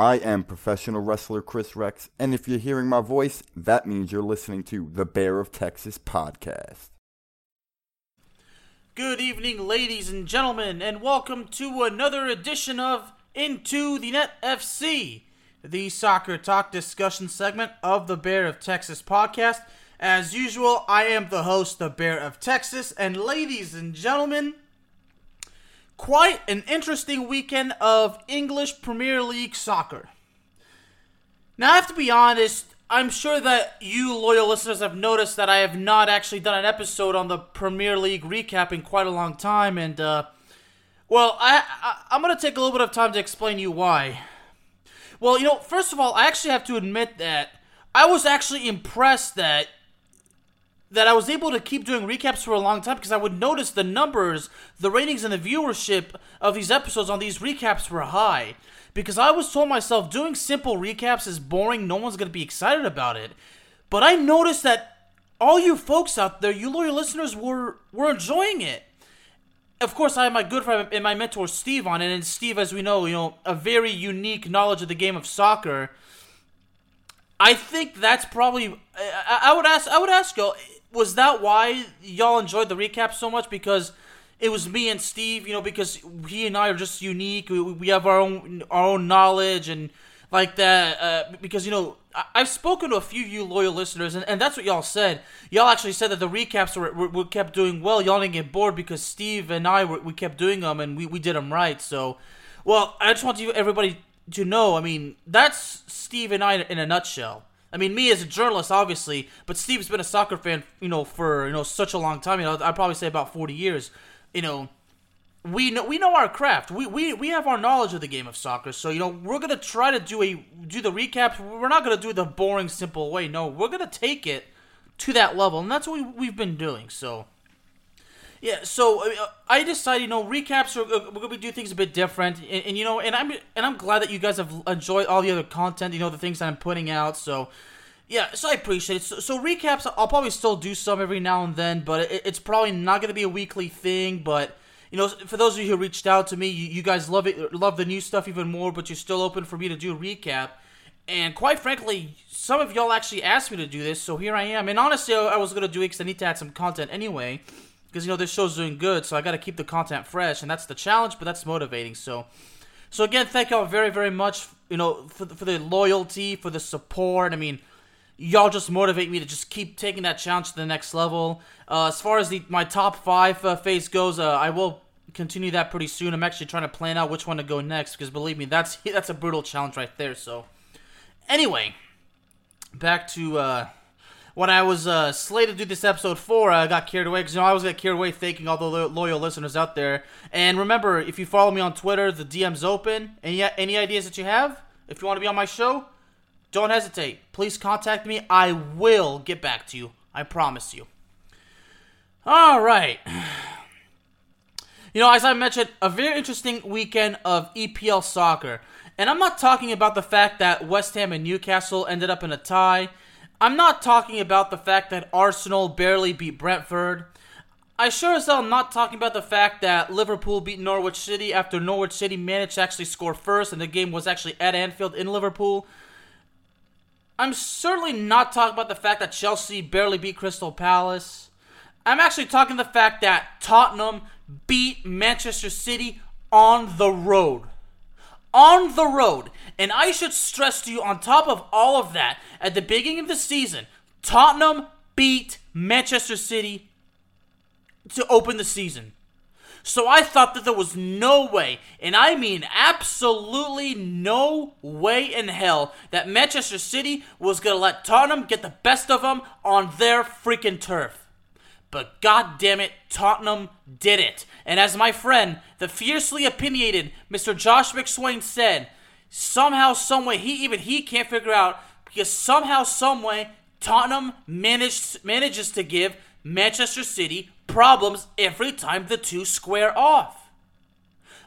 I am professional wrestler Chris Rex, and if you're hearing my voice, that means you're listening to the Bear of Texas podcast. Good evening, ladies and gentlemen, and welcome to another edition of Into the Net FC, the soccer talk discussion segment of the Bear of Texas podcast. As usual, I am the host, the Bear of Texas, and ladies and gentlemen, quite an interesting weekend of English Premier League soccer. Now, I have to be honest, I'm sure that you loyal listeners have noticed that I have not actually done an episode on the Premier League recap in quite a long time, and, uh, well, I, I, I'm going to take a little bit of time to explain you why. Well, you know, first of all, I actually have to admit that I was actually impressed that that I was able to keep doing recaps for a long time because I would notice the numbers, the ratings, and the viewership of these episodes on these recaps were high. Because I was told myself doing simple recaps is boring, no one's going to be excited about it. But I noticed that all you folks out there, you loyal listeners, were were enjoying it. Of course, I have my good friend and my mentor Steve on and Steve, as we know, you know, a very unique knowledge of the game of soccer. I think that's probably. I, I would ask. I would ask you was that why y'all enjoyed the recap so much? Because it was me and Steve, you know, because he and I are just unique. We, we have our own our own knowledge and like that. Uh, because you know, I, have spoken to a few of you loyal listeners, and, and that's what y'all said. Y'all actually said that the recaps were, were, were kept doing well. Y'all didn't get bored because Steve and I were, we kept doing them and we, we did them right. So, well, I just want you everybody to know. I mean, that's Steve and I in a nutshell. I mean, me as a journalist, obviously, but Steve's been a soccer fan, you know, for you know such a long time. You know, I'd probably say about forty years. You know, we know we know our craft. We we we have our knowledge of the game of soccer. So you know, we're gonna try to do a do the recaps. We're not gonna do the boring, simple way. No, we're gonna take it to that level, and that's what we, we've been doing. So. Yeah, so uh, I decided, you know, recaps are uh, we're gonna do things a bit different, and, and, you know, and I'm and I'm glad that you guys have enjoyed all the other content, you know, the things that I'm putting out. So, yeah, so I appreciate it. So, so recaps, I'll probably still do some every now and then, but it, it's probably not gonna be a weekly thing. But you know, for those of you who reached out to me, you, you guys love it, love the new stuff even more, but you're still open for me to do a recap. And quite frankly, some of y'all actually asked me to do this, so here I am. And honestly, I was gonna do it because I need to add some content anyway because you know this show's doing good, so I got to keep the content fresh, and that's the challenge, but that's motivating. So, so again, thank y'all very, very much. You know, for the, for the loyalty, for the support. I mean, y'all just motivate me to just keep taking that challenge to the next level. Uh, as far as the my top five uh, phase goes, uh, I will continue that pretty soon. I'm actually trying to plan out which one to go next because believe me, that's that's a brutal challenge right there. So, anyway, back to uh, when I was uh, slated to do this episode for, I got carried away because you know I was get carried away thanking all the lo- loyal listeners out there. And remember, if you follow me on Twitter, the DM's open. Any any ideas that you have? If you want to be on my show, don't hesitate. Please contact me. I will get back to you. I promise you. All right. You know, as I mentioned, a very interesting weekend of EPL soccer. And I'm not talking about the fact that West Ham and Newcastle ended up in a tie. I'm not talking about the fact that Arsenal barely beat Brentford. I sure as hell am not talking about the fact that Liverpool beat Norwich City after Norwich City managed to actually score first and the game was actually at Anfield in Liverpool. I'm certainly not talking about the fact that Chelsea barely beat Crystal Palace. I'm actually talking the fact that Tottenham beat Manchester City on the road. On the road. And I should stress to you, on top of all of that, at the beginning of the season, Tottenham beat Manchester City to open the season. So I thought that there was no way, and I mean absolutely no way in hell, that Manchester City was going to let Tottenham get the best of them on their freaking turf. But god damn it, Tottenham did it. And as my friend, the fiercely opinionated Mr. Josh McSwain said, somehow, someway, he even he can't figure out because somehow, someway, Tottenham managed manages to give Manchester City problems every time the two square off.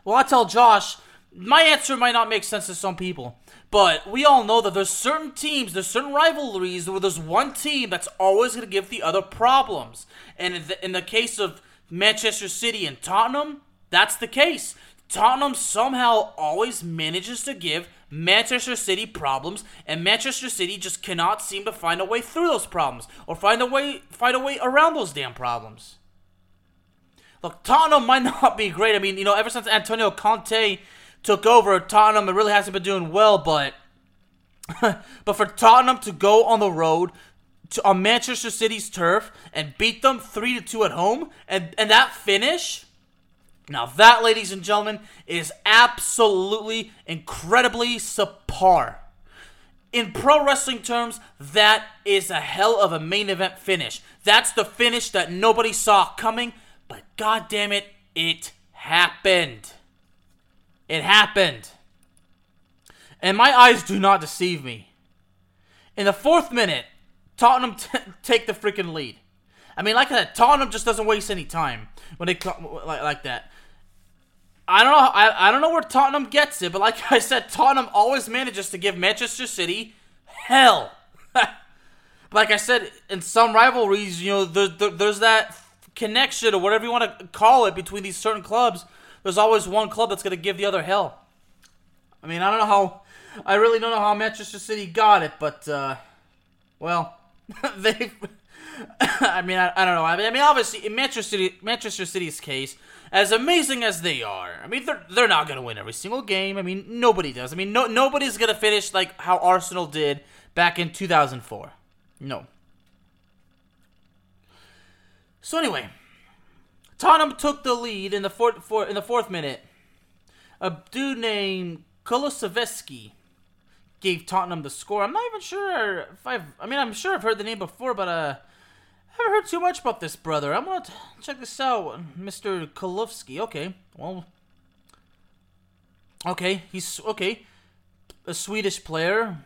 Well, I tell Josh, my answer might not make sense to some people, but we all know that there's certain teams, there's certain rivalries where there's one team that's always going to give the other problems. And in the, in the case of Manchester City and Tottenham, that's the case. Tottenham somehow always manages to give Manchester City problems, and Manchester City just cannot seem to find a way through those problems or find a way find a way around those damn problems. Look, Tottenham might not be great. I mean, you know, ever since Antonio Conte took over, Tottenham it really hasn't been doing well, but but for Tottenham to go on the road to, on Manchester City's turf and beat them 3 to 2 at home and and that finish now, that, ladies and gentlemen, is absolutely incredibly subpar. In pro wrestling terms, that is a hell of a main event finish. That's the finish that nobody saw coming, but god damn it, it happened. It happened. And my eyes do not deceive me. In the fourth minute, Tottenham t- take the freaking lead. I mean, like said, Tottenham just doesn't waste any time when they come like, like that. I don't know. I, I don't know where Tottenham gets it, but like I said, Tottenham always manages to give Manchester City hell. like I said, in some rivalries, you know, there, there, there's that connection or whatever you want to call it between these certain clubs. There's always one club that's going to give the other hell. I mean, I don't know how. I really don't know how Manchester City got it, but uh, well, they. I mean, I, I don't know. I mean, obviously, in Manchester City, Manchester City's case, as amazing as they are, I mean, they're they're not gonna win every single game. I mean, nobody does. I mean, no nobody's gonna finish like how Arsenal did back in 2004. No. So anyway, Tottenham took the lead in the fourth for, in the fourth minute. A dude named Kulusevski gave Tottenham the score. I'm not even sure if I've. I mean, I'm sure I've heard the name before, but uh, haven't heard too much about this brother. I'm gonna t- check this out, Mr. Kolofsky. Okay, well, okay, he's okay, a Swedish player.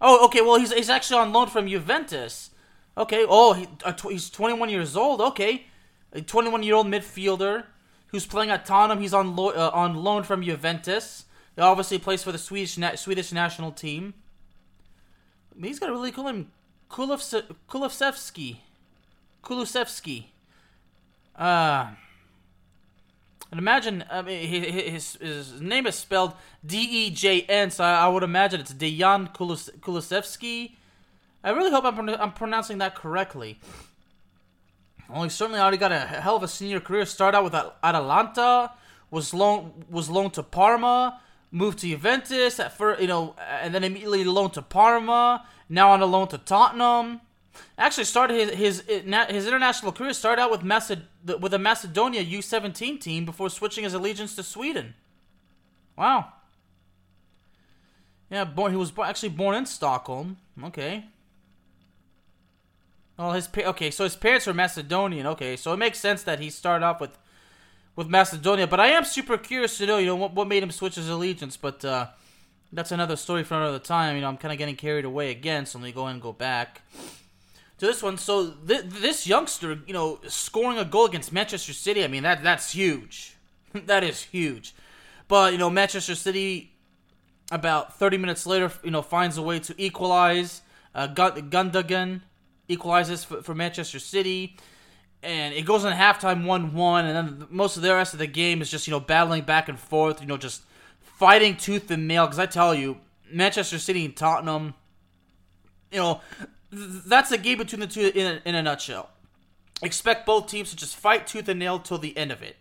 Oh, okay. Well, he's he's actually on loan from Juventus. Okay. Oh, he, tw- he's 21 years old. Okay, a 21 year old midfielder who's playing at Tottenham. He's on lo- uh, on loan from Juventus. He obviously plays for the Swedish na- Swedish national team. He's got a really cool name, Kulovsevsky. Kulusevski. Uh, and imagine, I mean, his, his name is spelled D E J N, so I, would imagine it's Dejan Kulus, Kulusevski. I really hope I'm, I'm pronouncing that correctly. Well, he certainly already got a hell of a senior career. Started out with Atalanta, was loaned was loaned to Parma, moved to Juventus at first, you know, and then immediately loaned to Parma. Now on a loan to Tottenham. Actually, started his his his international career started out with Maced- with a Macedonia U17 team before switching his allegiance to Sweden. Wow. Yeah, born he was actually born in Stockholm. Okay. Well, his okay, so his parents were Macedonian. Okay, so it makes sense that he started off with with Macedonia. But I am super curious to know, you know, what, what made him switch his allegiance. But uh, that's another story for another time. You know, I'm kind of getting carried away again, so let me go ahead and go back to this one. So th- this youngster, you know, scoring a goal against Manchester City, I mean that that's huge. that is huge. But you know, Manchester City about 30 minutes later, you know, finds a way to equalize. Uh, Gundogan equalizes for, for Manchester City and it goes on halftime 1-1 and then most of the rest of the game is just you know battling back and forth you know just fighting tooth and nail because i tell you manchester city and tottenham you know that's the game between the two in a, in a nutshell expect both teams to just fight tooth and nail till the end of it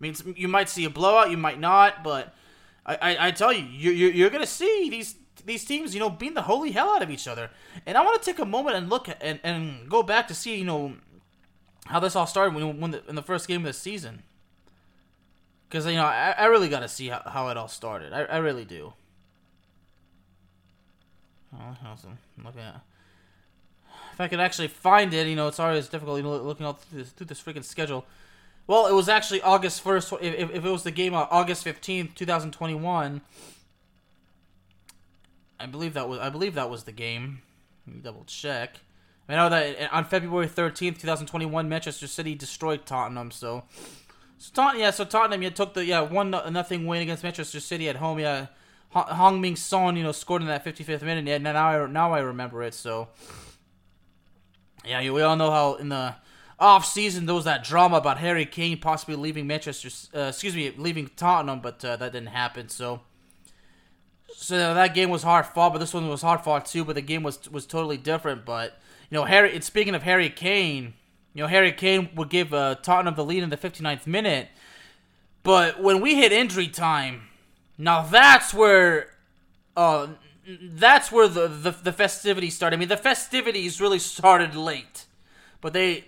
I mean, you might see a blowout, you might not, but I, I, I tell you, you, you're, you're to see these these teams, you know, beating the holy hell out of each other. And I want to take a moment and look at, and, and go back to see, you know, how this all started when, when the, in the first game of the season. Because, you know, I, I really got to see how, how it all started. I, I really do. Oh, I'm looking at. If I could actually find it, you know, it's always difficult, you know, looking all through this, through this freaking schedule. Well, it was actually August 1st. If, if it was the game on August 15th, 2021, I believe that was I believe that was the game. Let me double check. I know that on February 13th, 2021, Manchester City destroyed Tottenham. So, so Tottenham, yeah, so Tottenham, yeah, took the yeah one nothing win against Manchester City at home. Yeah, Heung Min Son, you know, scored in that 55th minute. Yeah, now I now I remember it. So, yeah, we all know how in the off season there was that drama about Harry Kane possibly leaving Manchester, uh, excuse me, leaving Tottenham, but uh, that didn't happen. So. So that game was hard fought, but this one was hard fought too. But the game was was totally different. But you know, Harry. And speaking of Harry Kane, you know, Harry Kane would give uh, Tottenham the lead in the 59th minute. But when we hit injury time, now that's where, uh, that's where the, the the festivities started. I mean, the festivities really started late, but they,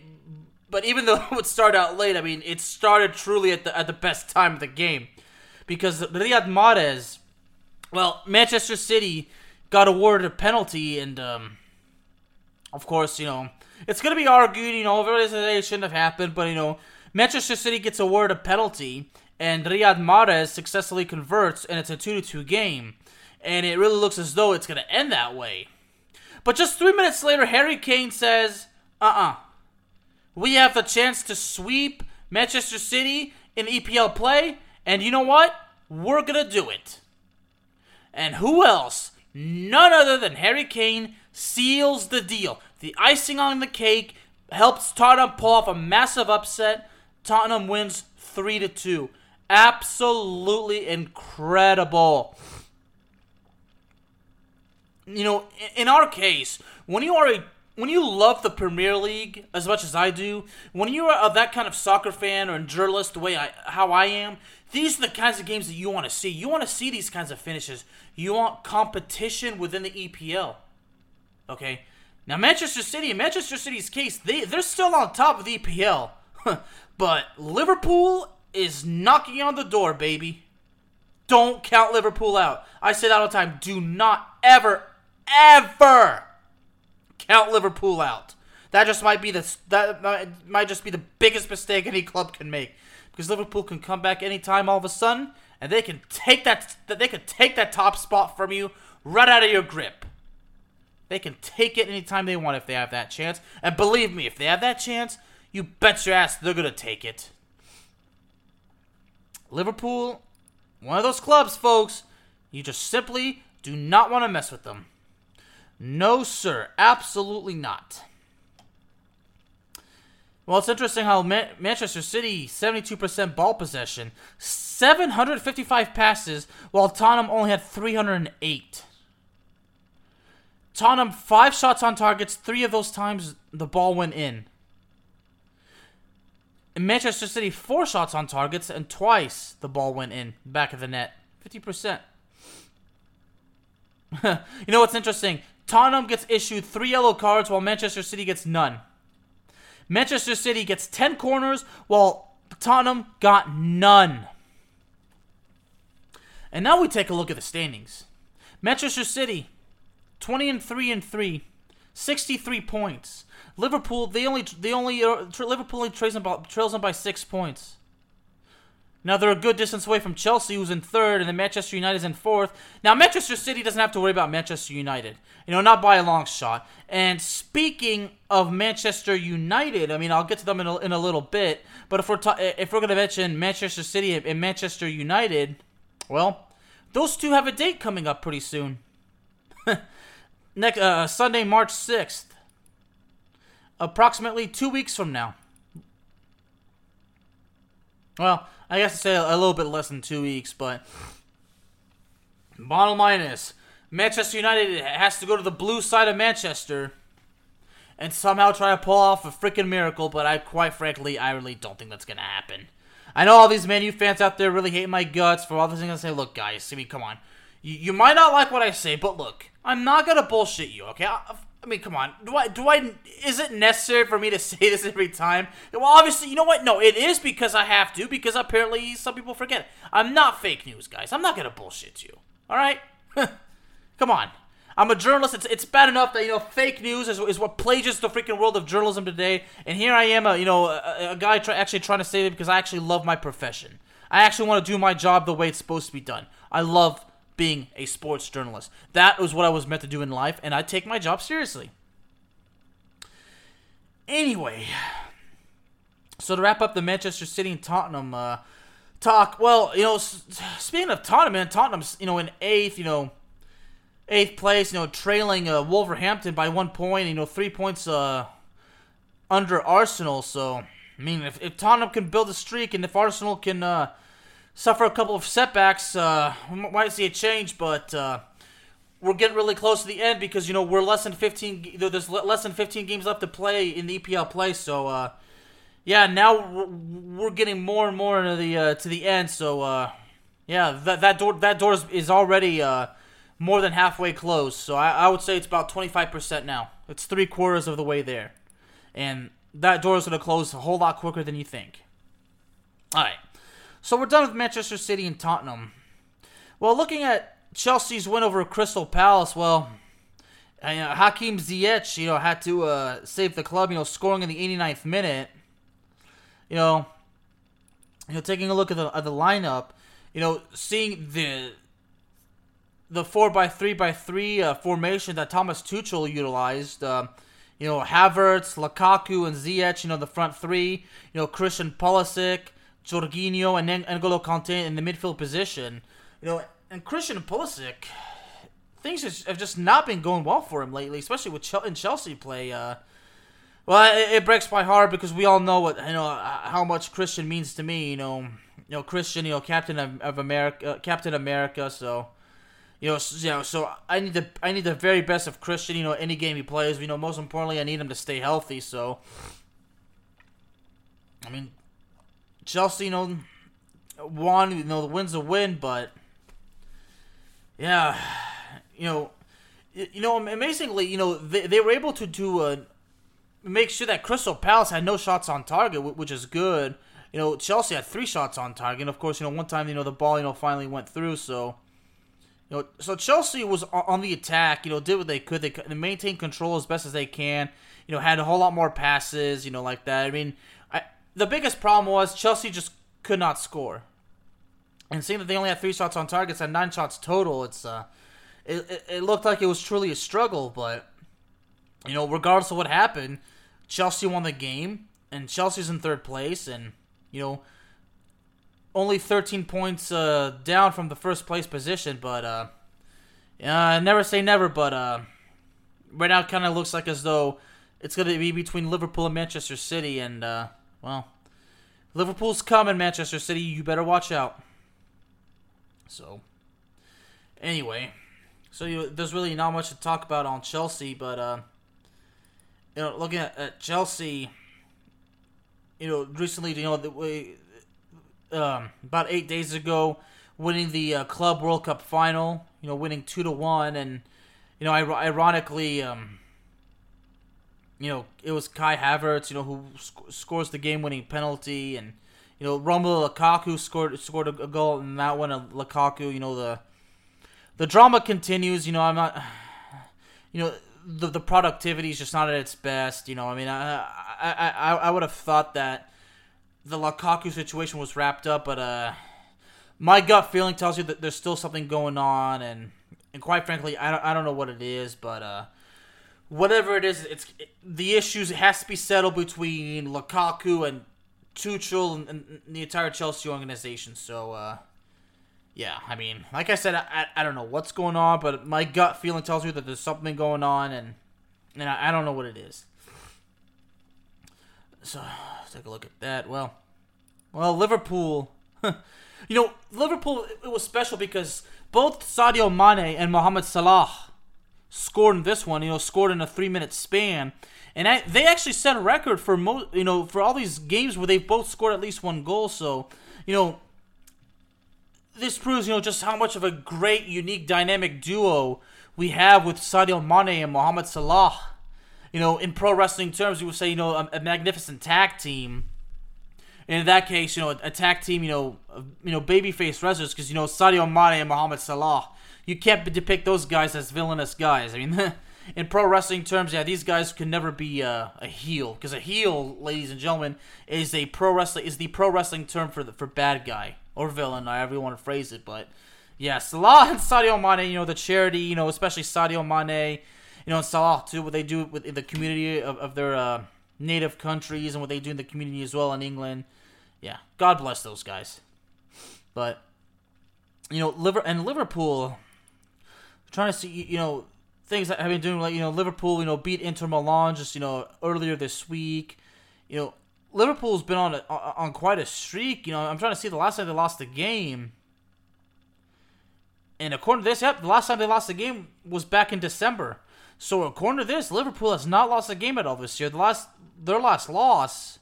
but even though it would start out late, I mean, it started truly at the at the best time of the game, because Riyad Mahrez, well, Manchester City got awarded a penalty and um, of course, you know, it's to be argued, you know, it shouldn't have happened, but, you know, Manchester City gets awarded a penalty, and Riyad Mahrez successfully converts, and it's a 2 2 game. And it really looks as though it's going to end that way. But just three minutes later, Harry Kane says, uh uh-uh. uh We have the chance to sweep Manchester City in EPL play, and you know what? We're going to do it. And who else? None other than Harry Kane seals the deal. The icing on the cake helps Tottenham pull off a massive upset. Tottenham wins 3 to 2. Absolutely incredible. You know, in our case, when you are a when you love the Premier League as much as I do, when you are that kind of soccer fan or journalist the way I how I am, these are the kinds of games that you want to see. You want to see these kinds of finishes. You want competition within the EPL. Okay. Now Manchester City, Manchester City's case, they they're still on top of the EPL, but Liverpool is knocking on the door, baby. Don't count Liverpool out. I say that all the time. Do not ever, ever count Liverpool out. That just might be the that might just be the biggest mistake any club can make because Liverpool can come back anytime all of a sudden and they can take that they can take that top spot from you right out of your grip. They can take it anytime they want if they have that chance. And believe me, if they have that chance, you bet your ass they're going to take it. Liverpool, one of those clubs, folks, you just simply do not want to mess with them. No, sir. Absolutely not. Well, it's interesting how Manchester City 72% ball possession, 755 passes, while Tottenham only had 308. Tottenham five shots on targets. Three of those times the ball went in. in Manchester City four shots on targets and twice the ball went in back of the net. Fifty percent. you know what's interesting? Tottenham gets issued three yellow cards while Manchester City gets none. Manchester City gets 10 corners while Tottenham got none. And now we take a look at the standings. Manchester City 20 and 3 and 3, 63 points. Liverpool, they only they only uh, Liverpool only trails them by, trails them by 6 points. Now they're a good distance away from Chelsea, who's in third, and then Manchester United is in fourth. Now Manchester City doesn't have to worry about Manchester United, you know, not by a long shot. And speaking of Manchester United, I mean, I'll get to them in a, in a little bit. But if we're ta- if we're gonna mention Manchester City and Manchester United, well, those two have a date coming up pretty soon. Next uh, Sunday, March sixth, approximately two weeks from now. Well, I guess to say a little bit less than two weeks, but bottom line is Manchester United has to go to the blue side of Manchester and somehow try to pull off a freaking miracle, but I quite frankly I really don't think that's gonna happen. I know all these Man U fans out there really hate my guts for all this things I say. Look, guys, I mean, come on. You, you might not like what I say, but look, I'm not gonna bullshit you, okay? I, I mean, come on. Do I? Do I? Is it necessary for me to say this every time? Well, obviously, you know what? No, it is because I have to. Because apparently, some people forget. I'm not fake news, guys. I'm not gonna bullshit you. All right? come on. I'm a journalist. It's, it's bad enough that you know fake news is, is what plagues the freaking world of journalism today. And here I am, a you know a, a guy try, actually trying to save it because I actually love my profession. I actually want to do my job the way it's supposed to be done. I love being a sports journalist. That was what I was meant to do in life, and I take my job seriously. Anyway, so to wrap up the Manchester City and Tottenham uh, talk, well, you know, speaking of Tottenham, man, Tottenham's you know in eighth, you know, eighth place, you know, trailing uh, Wolverhampton by one point, you know, three points uh, under Arsenal. So, I mean, if, if Tottenham can build a streak, and if Arsenal can uh, suffer a couple of setbacks. Uh, we might see a change, but uh, we're getting really close to the end because you know we're less than 15. There's less than 15 games left to play in the EPL play. So uh, yeah, now we're, getting more and more into the uh, to the end. So uh, yeah, that that door that door is, is already uh, more than halfway closed. So I, I would say it's about 25% now. It's three quarters of the way there, and that door is going to close a whole lot quicker than you think. All right. So we're done with Manchester City and Tottenham. Well, looking at Chelsea's win over Crystal Palace, well, uh, Hakim Ziyech, you know, had to uh, save the club, you know, scoring in the 89th minute. You know, you know, taking a look at the at the lineup, you know, seeing the the four by three by three uh, formation that Thomas Tuchel utilized. Uh, you know, Havertz, Lukaku, and Ziyech. You know, the front three. You know, Christian Pulisic. Jorginho and N'Golo Kante in the midfield position. You know, and Christian Pulisic, things have just not been going well for him lately, especially with in Chelsea play. Uh, well, it, it, breaks my heart because we all know what you know how much Christian means to me. You know, you know Christian, you know Captain of, of America, uh, Captain America. So, you know, so, you know, so I need the I need the very best of Christian. You know, any game he plays. You know, most importantly, I need him to stay healthy. So, I mean, Chelsea, you know, won. You know, the win's a win, but yeah, you know, you know, amazingly, you know, they, they were able to do uh, make sure that Crystal Palace had no shots on target, which is good. You know, Chelsea had three shots on target, and of course, you know, one time, you know, the ball, you know, finally went through. So, you know, so Chelsea was on the attack. You know, did what they could. They, they maintained control as best as they can. You know, had a whole lot more passes. You know, like that. I mean, the biggest problem was Chelsea just could not score. And seeing that they only had three shots on targets and nine shots total, it's uh, it, it, it looked like it was truly a struggle. But you know, regardless of what happened, Chelsea won the game, and Chelsea's in third place, and you know, only 13 points uh, down from the first place position. But uh, uh never say never. But uh, right now, it kind of looks like as though it's going to be between Liverpool and Manchester City, and uh, well, Liverpool's coming, Manchester City. You better watch out. So, anyway, so you there's really not much to talk about on Chelsea, but uh, you know, looking at, at Chelsea, you know, recently, you know, the way um, about eight days ago, winning the uh, Club World Cup final, you know, winning two to one, and you know, ironically, um, you know, it was Kai Havertz, you know, who sc- scores the game-winning penalty, and you know, Romelu Lukaku scored scored a, goal in that one. And Lukaku, you know, the the drama continues. You know, I'm not, you know, the the productivity is just not at its best. You know, I mean, I I I, I would have thought that the Lukaku situation was wrapped up, but uh, my gut feeling tells you that there's still something going on, and and quite frankly, I don't I don't know what it is, but uh, whatever it is, it's it, the issues. Has to be settled between Lukaku and Tuchel and, and the entire Chelsea organization. So. Uh, yeah, I mean, like I said, I, I, I, don't know what's going on, but my gut feeling tells me that there's something going on, and and I, I don't know what it is. So let's take a look at that. Well, well, Liverpool. you know, Liverpool. It was special because both Sadio Mane and Mohamed Salah scored in this one. You know, scored in a three-minute span, and I, they actually set a record for most. You know, for all these games where they both scored at least one goal. So, you know this proves, you know, just how much of a great, unique, dynamic duo we have with Sadio Mane and Mohamed Salah. You know, in pro wrestling terms, you would say, you know, a, a magnificent tag team. In that case, you know, a tag team, you know, you know, babyface wrestlers, because you know Sadio Mane and Mohamed Salah. You can't depict those guys as villainous guys. I mean, in pro wrestling terms, yeah, these guys can never be a, a heel, because a heel, ladies and gentlemen, is a pro wrestling is the pro wrestling term for the, for bad guy or villain, however you want to phrase it. But yeah, Salah and Sadio Mane, you know, the charity, you know, especially Sadio Mane, you know, and Salah too, what they do with the community of, of their uh, native countries and what they do in the community as well in England. Yeah, God bless those guys. But you know, Liver and Liverpool, trying to see, you know, things that have been doing like you know Liverpool, you know, beat Inter Milan just you know earlier this week. You know, Liverpool's been on a, on quite a streak. You know, I'm trying to see the last time they lost a game. And according to this, yep, the last time they lost a game was back in December. So according to this, Liverpool has not lost a game at all this year. The last their last loss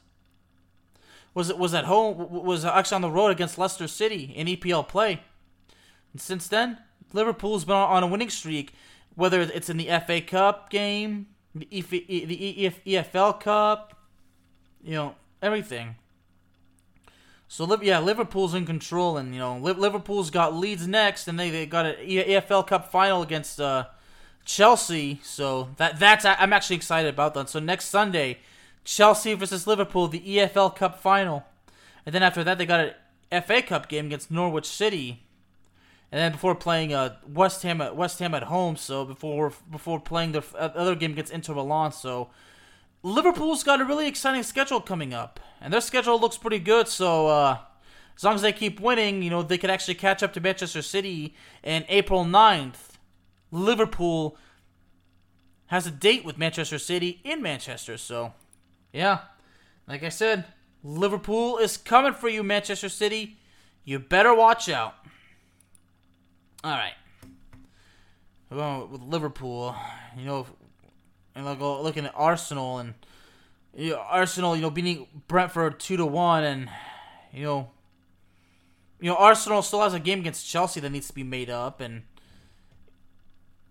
was was at home was actually on the road against Leicester City in EPL play. And since then, Liverpool's been on a winning streak, whether it's in the FA Cup game, the, EFL Cup, you know, everything. So yeah, Liverpool's in control, and you know Liverpool's got Leeds next, and they, they got an EFL Cup final against uh, Chelsea. So that that's I'm actually excited about that. So next Sunday, Chelsea versus Liverpool, the EFL Cup final, and then after that they got an FA Cup game against Norwich City, and then before playing uh, West Ham at West Ham at home. So before before playing the other game against Inter Milan. So Liverpool's got a really exciting schedule coming up, and their schedule looks pretty good. So uh, as long as they keep winning, you know they could actually catch up to Manchester City. And April 9th, Liverpool has a date with Manchester City in Manchester. So yeah, like I said, Liverpool is coming for you, Manchester City. You better watch out. All right. with Liverpool, you know, and like looking at Arsenal and you know, Arsenal, you know, beating Brentford two to one, and you know, you know, Arsenal still has a game against Chelsea that needs to be made up, and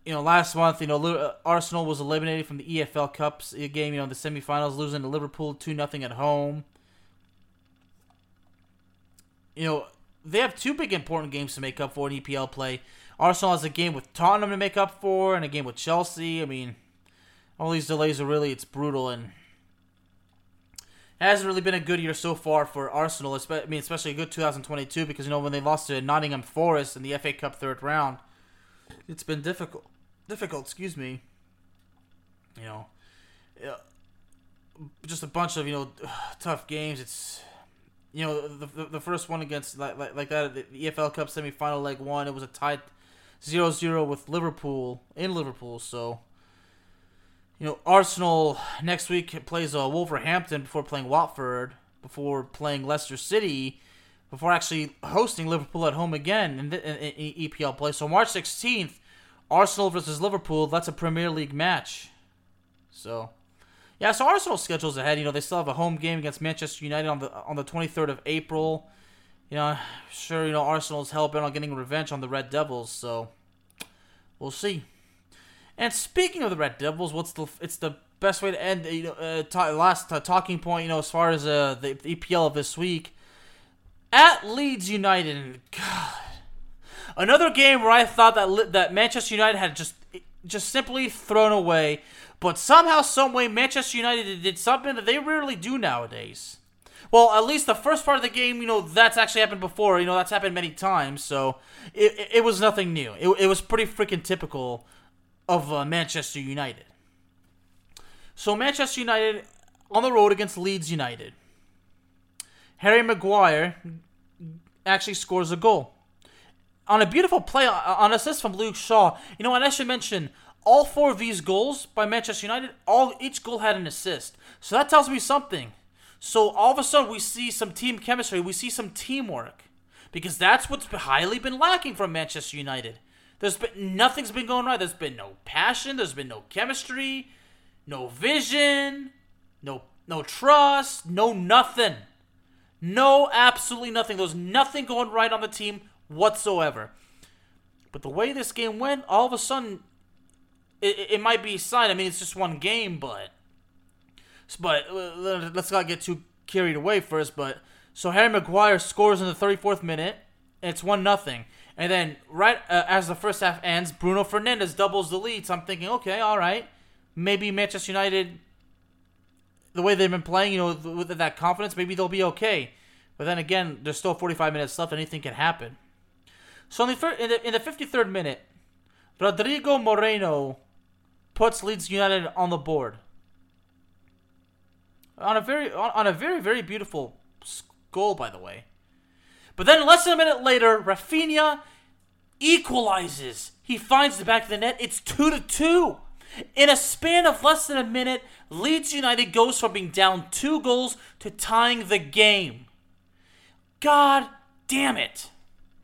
you know, last month, you know, uh, Arsenal was eliminated from the EFL Cups game, you know, the semifinals, losing to Liverpool two nothing at home. You know, they have two big important games to make up for in EPL play. Arsenal has a game with Tottenham to make up for, and a game with Chelsea. I mean all these delays are really it's brutal and it hasn't really been a good year so far for Arsenal. I mean, especially a good 2022 because you know when they lost to Nottingham Forest in the FA Cup third round, it's been difficult. Difficult, excuse me. You know, just a bunch of you know tough games. It's you know the the, the first one against like like, like that the EFL Cup semifinal leg one. It was a tied 0-0 with Liverpool in Liverpool. So you know, Arsenal next week plays uh, Wolverhampton before playing Watford, before playing Leicester City, before actually hosting Liverpool at home again in, in, in EPL play. So March 16th, Arsenal versus Liverpool. That's a Premier League match. So, yeah. So Arsenal's schedule's ahead. You know, they still have a home game against Manchester United on the on the 23rd of April. You know, sure. You know, Arsenal's hell bent on getting revenge on the Red Devils. So, we'll see. And speaking of the Red Devils, what's the it's the best way to end you know uh, last uh, talking point you know as far as uh, the, the EPL of this week at Leeds United. God, another game where I thought that that Manchester United had just just simply thrown away, but somehow, some way, Manchester United did something that they rarely do nowadays. Well, at least the first part of the game, you know, that's actually happened before. You know, that's happened many times. So it, it, it was nothing new. It, it was pretty freaking typical of uh, Manchester United. So Manchester United on the road against Leeds United. Harry Maguire actually scores a goal. On a beautiful play, uh, on assist from Luke Shaw. You know, and I should mention, all four of these goals by Manchester United, all each goal had an assist. So that tells me something. So all of a sudden we see some team chemistry, we see some teamwork. Because that's what's highly been lacking from Manchester United. There's been nothing's been going right. There's been no passion, there's been no chemistry, no vision, no no trust, no nothing. No absolutely nothing. There's nothing going right on the team whatsoever. But the way this game went, all of a sudden it, it might be a sign. I mean, it's just one game, but but uh, let's not get too carried away first. But so Harry Maguire scores in the 34th minute, and it's one nothing. And then right uh, as the first half ends, Bruno Fernandes doubles the lead. So I'm thinking, okay, all right, maybe Manchester United, the way they've been playing, you know, with that confidence, maybe they'll be okay. But then again, there's still 45 minutes left. Anything can happen. So in the, in the, in the 53rd minute, Rodrigo Moreno puts Leeds United on the board on a very on a very very beautiful goal, by the way. But then less than a minute later, Raphinha equalizes. He finds the back of the net. It's two to two. In a span of less than a minute, Leeds United goes from being down two goals to tying the game. God damn it.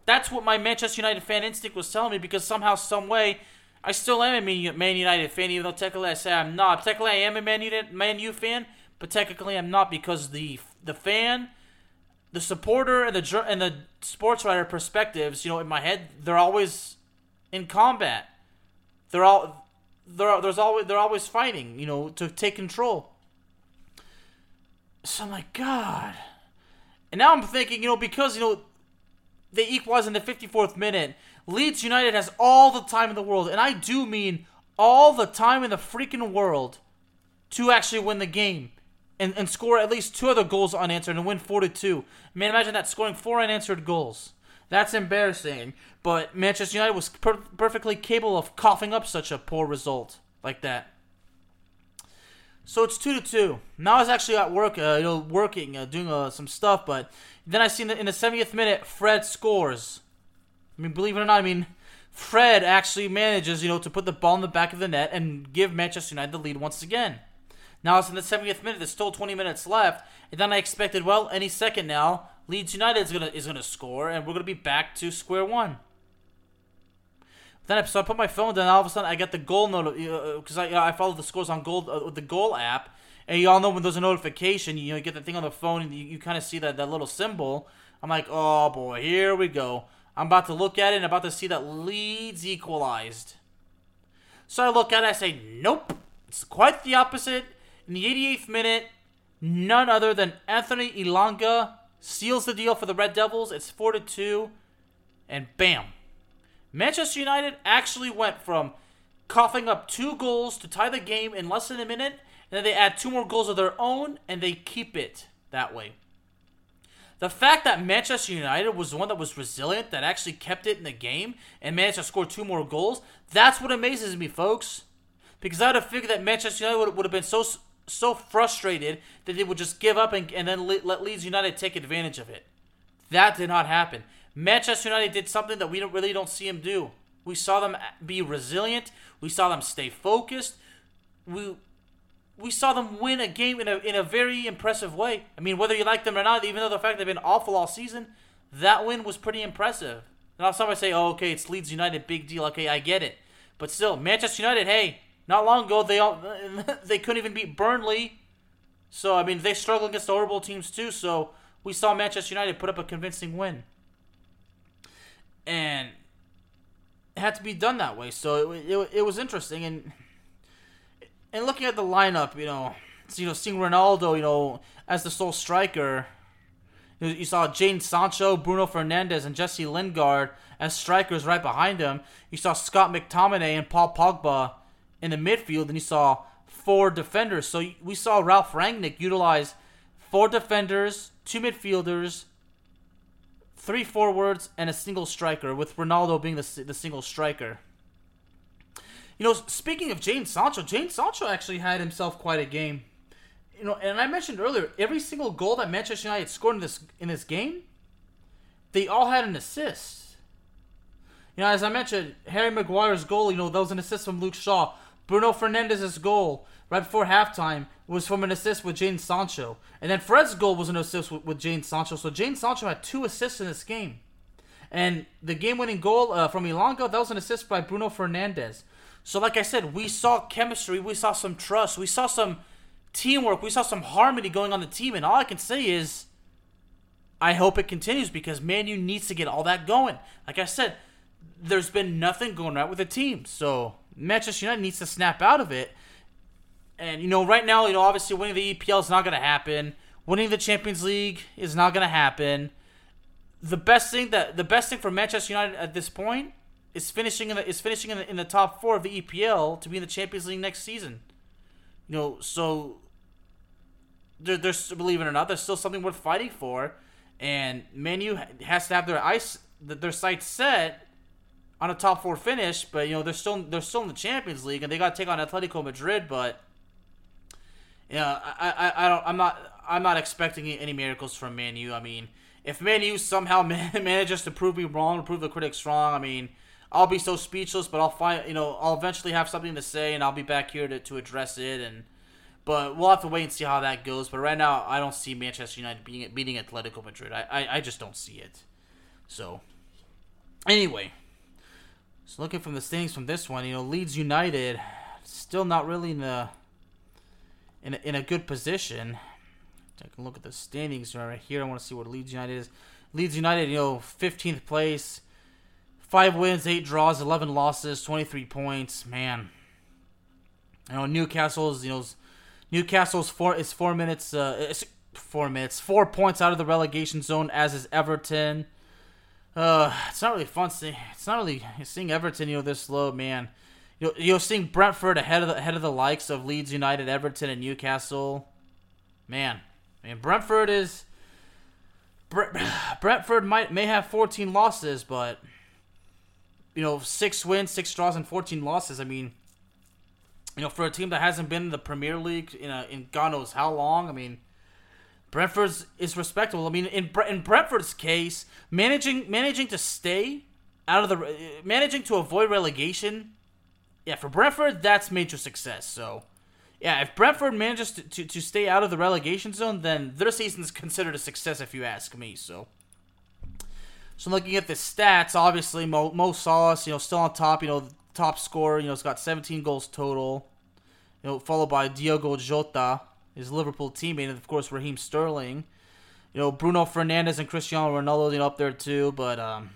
That's what my Manchester United fan instinct was telling me because somehow, some way, I still am a Man United fan, even though technically I say I'm not. Technically, I am a Man, United, Man U fan, but technically I'm not because the the fan, the supporter, and the and the sports writer perspectives, you know, in my head, they're always in combat. They're all they're there's always they're always fighting, you know, to take control. So I'm like, God. And now I'm thinking, you know, because you know they equalize in the 54th minute, Leeds United has all the time in the world, and I do mean all the time in the freaking world to actually win the game and, and score at least two other goals unanswered and win 4 to 2. Man, imagine that scoring four unanswered goals. That's embarrassing. But Manchester United was per- perfectly capable of coughing up such a poor result like that. So it's two to two. Now I was actually at work, uh, you know, working, uh, doing uh, some stuff. But then I seen the, in the 70th minute, Fred scores. I mean, believe it or not, I mean, Fred actually manages, you know, to put the ball in the back of the net and give Manchester United the lead once again. Now it's in the 70th minute. There's still 20 minutes left, and then I expected, well, any second now, Leeds United is gonna is gonna score, and we're gonna be back to square one. Then I, so I put my phone down. All of a sudden, I get the goal note because uh, I you know, I follow the scores on goal uh, the goal app, and you all know when there's a notification, you know, you get the thing on the phone, and you, you kind of see that that little symbol. I'm like, oh boy, here we go. I'm about to look at it and about to see that Leeds equalized. So I look at it, I say, nope. It's quite the opposite. In the 88th minute, none other than Anthony Elanga seals the deal for the Red Devils. It's 4 to 2. And bam. Manchester United actually went from coughing up two goals to tie the game in less than a minute, and then they add two more goals of their own, and they keep it that way. The fact that Manchester United was the one that was resilient, that actually kept it in the game, and managed to score two more goals, that's what amazes me, folks. Because I would have figured that Manchester United would, would have been so so frustrated that they would just give up and, and then let Leeds United take advantage of it. That did not happen. Manchester United did something that we don't, really don't see them do. We saw them be resilient. We saw them stay focused. We we saw them win a game in a in a very impressive way. I mean, whether you like them or not, even though the fact they've been awful all season, that win was pretty impressive. Now somebody say, "Oh, okay, it's Leeds United, big deal." Okay, I get it, but still, Manchester United. Hey, not long ago, they all they couldn't even beat Burnley. So I mean, they struggle against the horrible teams too. So we saw Manchester United put up a convincing win, and it had to be done that way. So it, it, it was interesting, and and looking at the lineup, you know, you know, seeing Ronaldo, you know, as the sole striker. You saw Jadon Sancho, Bruno Fernandes, and Jesse Lingard as strikers right behind him. You saw Scott McTominay and Paul Pogba in the midfield, and you saw four defenders. So we saw Ralf Rangnick utilize four defenders, two midfielders, three forwards, and a single striker, with Ronaldo being the, the single striker. You know, speaking of Jadon Sancho, Jadon Sancho actually had himself quite a game. You know, and I mentioned earlier, every single goal that Manchester United scored in this in this game, they all had an assist. You know, as I mentioned, Harry Maguire's goal, you know, that was an assist from Luke Shaw. Bruno Fernandes's goal right before halftime was from an assist with Jadon Sancho. And then Fred's goal was an assist with, with Jadon Sancho. So Jadon Sancho had two assists in this game. And the game winning goal uh, from Elanga, that was an assist by Bruno Fernandes. So, like I said, we saw chemistry, we saw some trust, we saw some teamwork, we saw some harmony going on the team. And all I can say is, I hope it continues because Manu needs to get all that going. Like I said, there's been nothing going right with the team. So, Manchester United needs to snap out of it. And, you know, right now, you know, obviously winning the EPL is not going to happen. Winning the Champions League is not going to happen. The best thing that the best thing for Manchester United at this point is finishing in the is finishing in the, in the top four of the EPL to be in the Champions League next season. You know, so there, there's believe it or not, there's still something worth fighting for, and Manu has to have their ice their sights set on a top four finish. But you know, they're still they're still in the Champions League, and they got to take on Atletico Madrid. But you know, I, I I don't I'm not I'm not expecting any miracles from Manu. I mean, if Manu somehow manages to prove me wrong, prove the critics wrong, I mean I'll be so speechless, but I'll find you know I'll eventually have something to say, and I'll be back here to, to address it. And but we'll have to wait and see how that goes. But right now, I don't see Manchester United being beating Atletico Madrid. I, I, I just don't see it. So anyway, so looking from the standings from this one, you know Leeds United still not really in the in a, in a good position. Take a look at the standings right here. I want to see what Leeds United is. Leeds United, you know, 15th place Five wins, eight draws, eleven losses, twenty-three points. Man, you know Newcastle's you know Newcastle's four is four minutes uh it's four minutes four points out of the relegation zone as is Everton. Uh, it's not really fun seeing. It's not really seeing Everton you know this low, man. You know, you know seeing Brentford ahead of the ahead of the likes of Leeds United, Everton, and Newcastle. Man, I mean Brentford is. Brentford might may have 14 losses, but you know, six wins, six draws, and 14 losses. I mean, you know, for a team that hasn't been in the Premier League in a, in God knows how long, I mean, Brentford's is respectable. I mean, in in Brentford's case, managing managing to stay out of the uh, managing to avoid relegation, yeah, for Brentford that's major success. So, yeah, if Brentford manages to, to, to stay out of the relegation zone, then their season is considered a success, if you ask me. So. So looking at the stats, obviously Mo, Mo Salah, you know, still on top. You know, top scorer. You know, he has got 17 goals total. You know, followed by Diogo Jota, his Liverpool teammate, and of course Raheem Sterling. You know, Bruno Fernandes and Cristiano Ronaldo, you know, up there too. But um,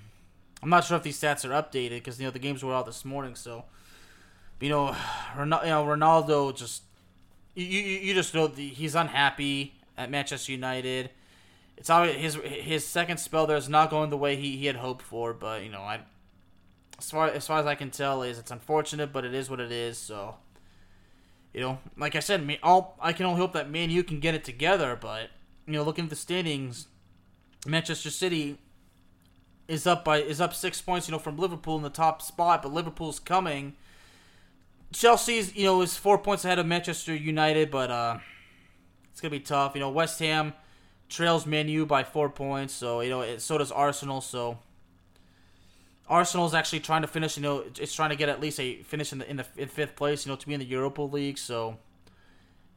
I'm not sure if these stats are updated because you know the games were out this morning. So, you know, Ronaldo, you know, Ronaldo just you, you, you just know the, he's unhappy at Manchester United it's obvious his his second spell there is not going the way he, he had hoped for. But you know, I as far as far as I can tell is it's unfortunate, but it is what it is. So you know, like I said, me all I can only hope that Man U can get it together. But you know, looking at the standings, Manchester City is up by is up six points. You know, from Liverpool in the top spot, but Liverpool's coming. Chelsea's you know is four points ahead of Manchester United, but uh, it's gonna be tough. You know, West Ham trails Manu by four points. So you know, it, so does Arsenal. So Arsenal's actually trying to finish. You know, it's trying to get at least a finish in the in the in fifth place. You know, to be in the Europa League. So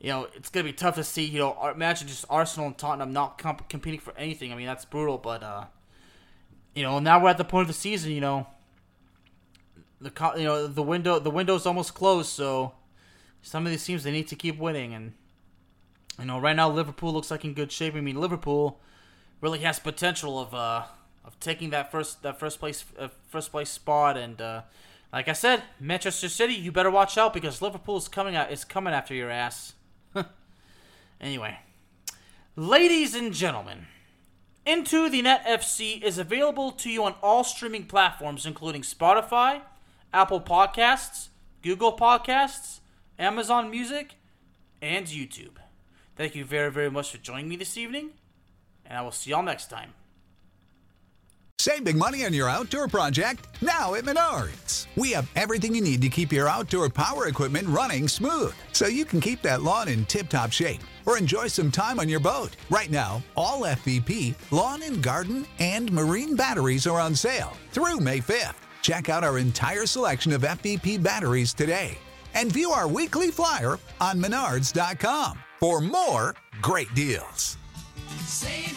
you know, it's gonna be tough to see. You know, imagine just Arsenal and Tottenham not comp- competing for anything. I mean, that's brutal. But uh, you know, now we're at the point of the season. You know, the you know the window the window's almost closed. So some of these teams they need to keep winning and you know, right now Liverpool looks like in good shape. I mean, Liverpool really has potential of uh of taking that first that first place uh, first place spot and uh, like I said, Manchester City, you better watch out because Liverpool is coming out is coming after your ass. anyway, ladies and gentlemen, Into the Net FC is available to you on all streaming platforms including Spotify, Apple Podcasts, Google Podcasts, Amazon Music, and YouTube. Thank you very, very much for joining me this evening. and I will see y'all next time. Save big money on your outdoor project now at Menards. We have everything you need to keep your outdoor power equipment running smooth so you can keep that lawn in tip top shape or enjoy some time on your boat. Right now, all FVP, lawn and garden, and marine batteries are on sale through May 5th. Check out our entire selection of FVP batteries today and view our weekly flyer on menards.com for more great deals. Save